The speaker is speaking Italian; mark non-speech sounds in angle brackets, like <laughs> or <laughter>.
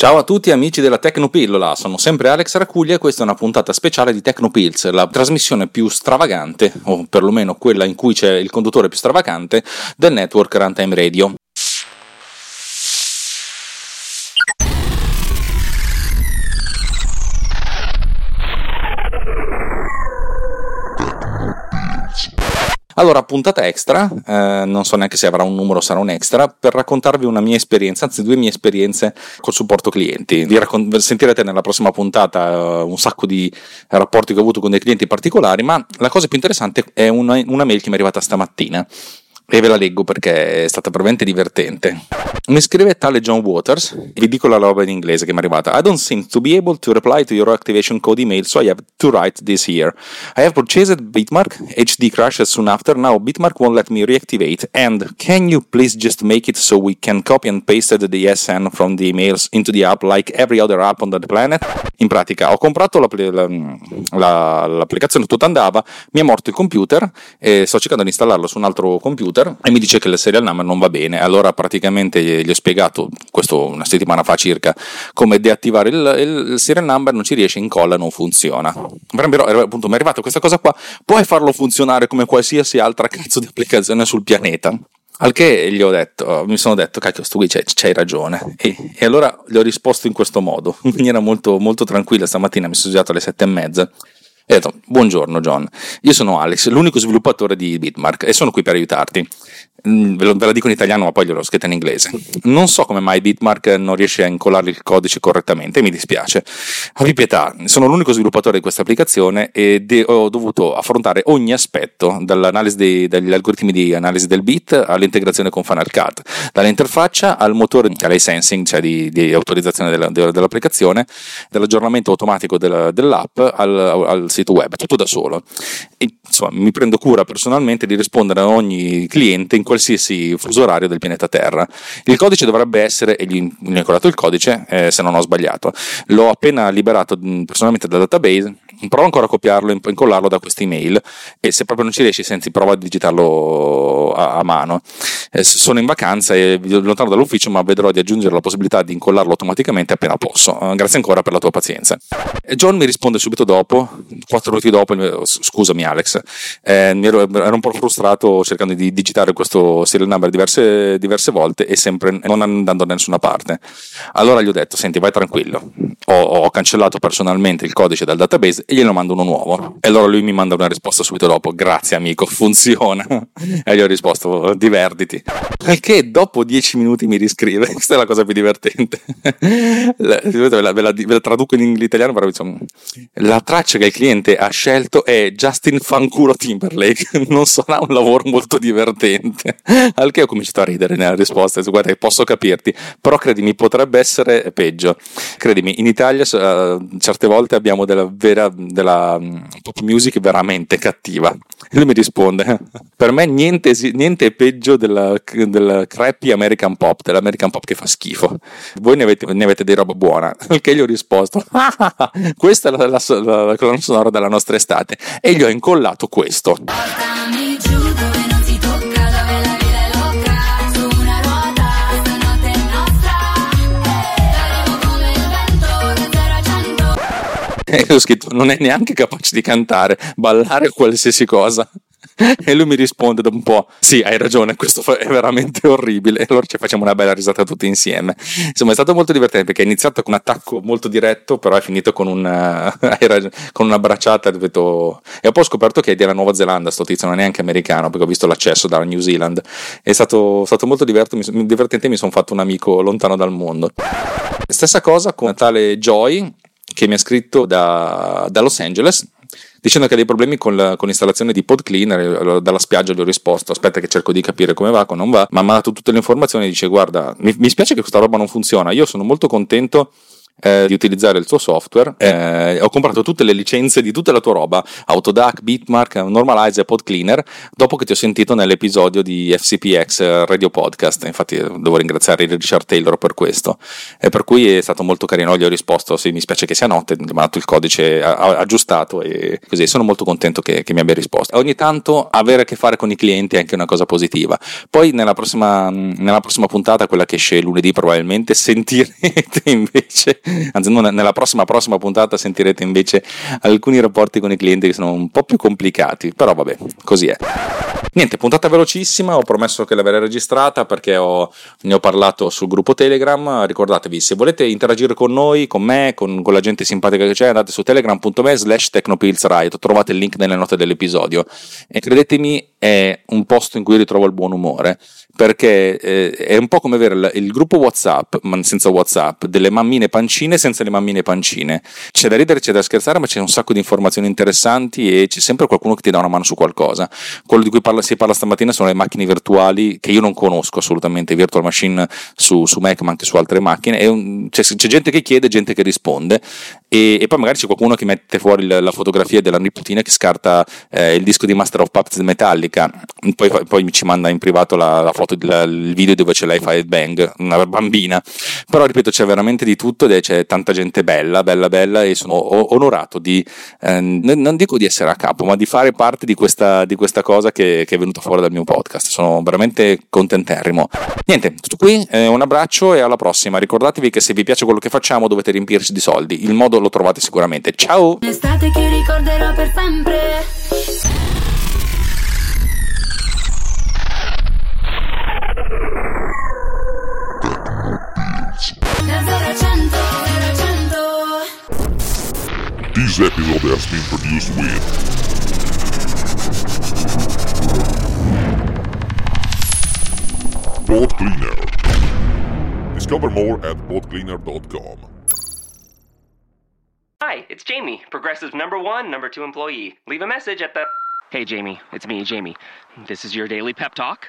Ciao a tutti amici della Tecnopillola, sono sempre Alex Racuglia e questa è una puntata speciale di Tecnopills, la trasmissione più stravagante, o perlomeno quella in cui c'è il conduttore più stravagante, del network Runtime Radio. Allora, puntata extra, eh, non so neanche se avrà un numero, sarà un extra, per raccontarvi una mia esperienza, anzi due mie esperienze col supporto clienti. Vi raccont- sentirete nella prossima puntata uh, un sacco di rapporti che ho avuto con dei clienti particolari, ma la cosa più interessante è una, una mail che mi è arrivata stamattina e ve la leggo perché è stata veramente divertente. Mi scrive tale John Waters, vi dico la roba in inglese che mi è arrivata. I don't seem to be able to reply to your activation code email, so I have to write this here. I have purchased Bitmark, HD crashed soon after, now Bitmark won't let me reactivate, and can you please just make it so we can copy and paste the SN from the emails into the app like every other app on the planet? In pratica, ho comprato la, la, l'applicazione, tutto andava, mi è morto il computer e sto cercando di installarlo su un altro computer computer e mi dice che il serial number non va bene. Allora praticamente gli ho spiegato, questo una settimana fa circa, come deattivare il, il serial number, non ci riesce, incolla, non funziona. Però appunto mi è arrivata questa cosa qua, puoi farlo funzionare come qualsiasi altra cazzo di applicazione sul pianeta. Al che gli ho detto, mi sono detto, cacchio, stu qui c'hai, c'hai ragione. E, e, allora gli ho risposto in questo modo, in maniera molto, molto tranquilla. Stamattina mi sono svegliato alle sette e mezza e ho detto, buongiorno John, io sono Alex, l'unico sviluppatore di Bitmark e sono qui per aiutarti. Mm, ve, lo, ve la dico in italiano ma poi gliel'ho scritta in inglese. Non so come mai Bitmark non riesce a incollare il codice correttamente, mi dispiace. Abbi pietà, sono l'unico sviluppatore di questa applicazione e de- ho dovuto affrontare ogni aspetto, dall'analisi dei, dagli algoritmi di analisi del bit all'integrazione con Final Cut, dall'interfaccia al motore di sensing, cioè di, di autorizzazione della, dell'applicazione, dall'aggiornamento automatico della, dell'app al, al, sito web, tutto da solo. E, insomma, mi prendo cura personalmente di rispondere a ogni cliente in qualsiasi fuso orario del pianeta Terra. Il codice dovrebbe essere, e gli, ho incollato il codice eh, se non ho sbagliato, l'ho appena liberato personalmente dal database prova ancora a copiarlo e incollarlo da questa email e se proprio non ci riesci senti prova a digitarlo a, a mano. Eh, sono in vacanza e lontano dall'ufficio ma vedrò di aggiungere la possibilità di incollarlo automaticamente appena posso. Eh, grazie ancora per la tua pazienza. E John mi risponde subito dopo quattro minuti dopo scusami Alex. Eh, ero, ero, un po' frustrato cercando di digitare questo serial number diverse, diverse volte e sempre non andando da nessuna parte. Allora gli ho detto senti vai tranquillo. Ho, ho cancellato personalmente il codice dal database e glielo mando uno nuovo. E allora lui mi manda una risposta subito dopo: Grazie amico, funziona. <laughs> e gli ho risposto: Divertiti. Perché dopo dieci minuti mi riscrive. <laughs> Questa è la cosa più divertente. <laughs> ve, la, ve, la, ve la traduco in italiano, però insomma, la traccia che il cliente ha scelto è Justin Fanculo Timberlake. Non sarà un lavoro molto divertente. Al che ho cominciato a ridere nella risposta. Guarda, posso capirti, però credimi, potrebbe essere peggio. Credimi, in Italia uh, certe volte abbiamo della vera della mm, pop music veramente cattiva. E lui mi risponde: <laughs> Per me niente, niente è peggio della, della crappy American pop, dell'American pop che fa schifo. Voi ne avete, ne avete di roba buona. <laughs> Al che gli ho risposto: <laughs> Questa è la, la, la, la colonna sonora della nostra estate. E gli ho incollato questo. e scritto <laughs> non è neanche capace di cantare, ballare <laughs> qualsiasi cosa. E lui mi risponde dopo un po': Sì, hai ragione, questo è veramente orribile. E allora ci facciamo una bella risata tutti insieme. Insomma, è stato molto divertente perché è iniziato con un attacco molto diretto, però è finito con, una, <laughs> con una bracciata. Ripeto, e poi ho scoperto che è della Nuova Zelanda, sto tizio, non è neanche americano, perché ho visto l'accesso dalla New Zealand. È stato, stato molto divertente, mi sono fatto un amico lontano dal mondo. Stessa cosa con tale Joy, che mi ha scritto da, da Los Angeles dicendo che ha dei problemi con, la, con l'installazione di Pod Cleaner. Dalla spiaggia gli ho risposto: Aspetta, che cerco di capire come va, come non va. Ma mi ha dato tutte le informazioni. Dice: Guarda, mi, mi spiace che questa roba non funziona. Io sono molto contento eh, di utilizzare il tuo software. Eh, ho comprato tutte le licenze di tutta la tua roba, Autodac, Bitmark, Normalize e Pod Cleaner, dopo che ti ho sentito nell'episodio di FCPX Radio Podcast. Infatti devo ringraziare Richard Taylor per questo. E per cui è stato molto carino, gli ho risposto, sì mi spiace che sia notte, mi ha dato il codice aggiustato e così sono molto contento che, che mi abbia risposto. Ogni tanto avere a che fare con i clienti è anche una cosa positiva. Poi nella prossima, nella prossima puntata, quella che esce lunedì probabilmente, <laughs> sentirete invece anzi non nella prossima prossima puntata sentirete invece alcuni rapporti con i clienti che sono un po' più complicati, però vabbè, così è. Niente, puntata velocissima, ho promesso che l'avrei registrata perché ho, ne ho parlato sul gruppo Telegram, ricordatevi se volete interagire con noi, con me, con, con la gente simpatica che c'è, andate su telegram.me slash trovate il link nelle note dell'episodio e credetemi è un posto in cui ritrovo il buon umore perché eh, è un po' come avere il, il, gruppo WhatsApp, ma senza WhatsApp, delle mammine pancine senza le mammine pancine. C'è da ridere, c'è da scherzare, ma c'è un sacco di informazioni interessanti e c'è sempre qualcuno che ti dà una mano su qualcosa. Quello di cui parla, si parla stamattina sono le macchine virtuali che io non conosco assolutamente, virtual machine su, su Mac, ma anche su altre macchine. Un, c'è, c'è, gente che chiede, gente che risponde e, e, poi magari c'è qualcuno che mette fuori la, la fotografia della nipotina che scarta eh, il disco di Master of Puppets Metallica, poi, poi ci manda in privato la, la foto foto, il video dove c'è lei fa il bang, una bambina. Però ripeto, c'è veramente di tutto ed c'è tanta gente bella, bella, bella e sono onorato di, eh, non dico di essere a capo, ma di fare parte di questa, di questa cosa che, che, è venuta fuori dal mio podcast. Sono veramente contenterrimo. Niente, tutto qui, eh, un abbraccio e alla prossima. Ricordatevi che se vi piace quello che facciamo dovete riempirci di soldi. Il modo lo trovate sicuramente. Ciao! L'estate che ricorderò per sempre. This episode has been produced with Boat Cleaner. Discover more at boatcleaner.com. Hi, it's Jamie, Progressive number one, number two employee. Leave a message at the. Hey, Jamie, it's me, Jamie. This is your daily pep talk.